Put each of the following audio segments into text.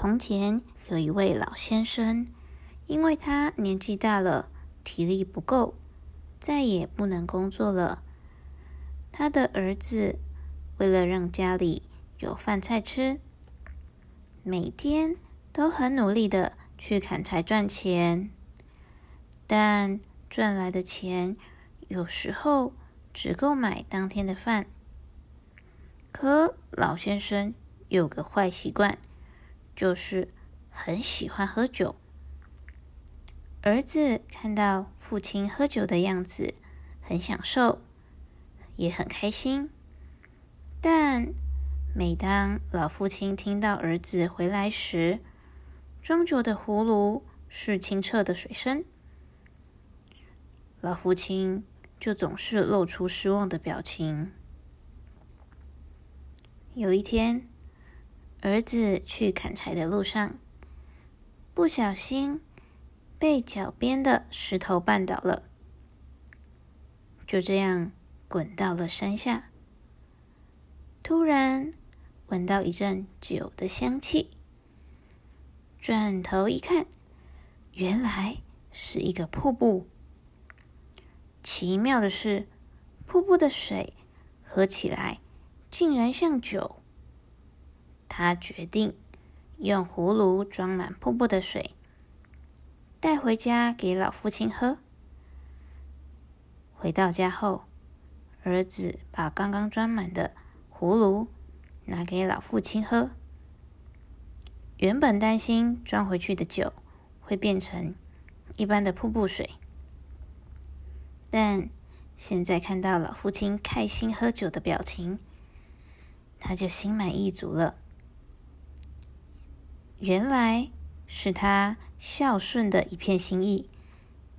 从前有一位老先生，因为他年纪大了，体力不够，再也不能工作了。他的儿子为了让家里有饭菜吃，每天都很努力的去砍柴赚钱，但赚来的钱有时候只够买当天的饭。可老先生有个坏习惯。就是很喜欢喝酒。儿子看到父亲喝酒的样子，很享受，也很开心。但每当老父亲听到儿子回来时，装酒的葫芦是清澈的水声，老父亲就总是露出失望的表情。有一天。儿子去砍柴的路上，不小心被脚边的石头绊倒了，就这样滚到了山下。突然闻到一阵酒的香气，转头一看，原来是一个瀑布。奇妙的是，瀑布的水喝起来竟然像酒。他决定用葫芦装满瀑布的水，带回家给老父亲喝。回到家后，儿子把刚刚装满的葫芦拿给老父亲喝。原本担心装回去的酒会变成一般的瀑布水，但现在看到老父亲开心喝酒的表情，他就心满意足了。原来是他孝顺的一片心意，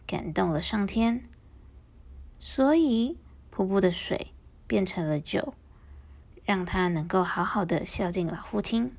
感动了上天，所以瀑布的水变成了酒，让他能够好好的孝敬老父亲。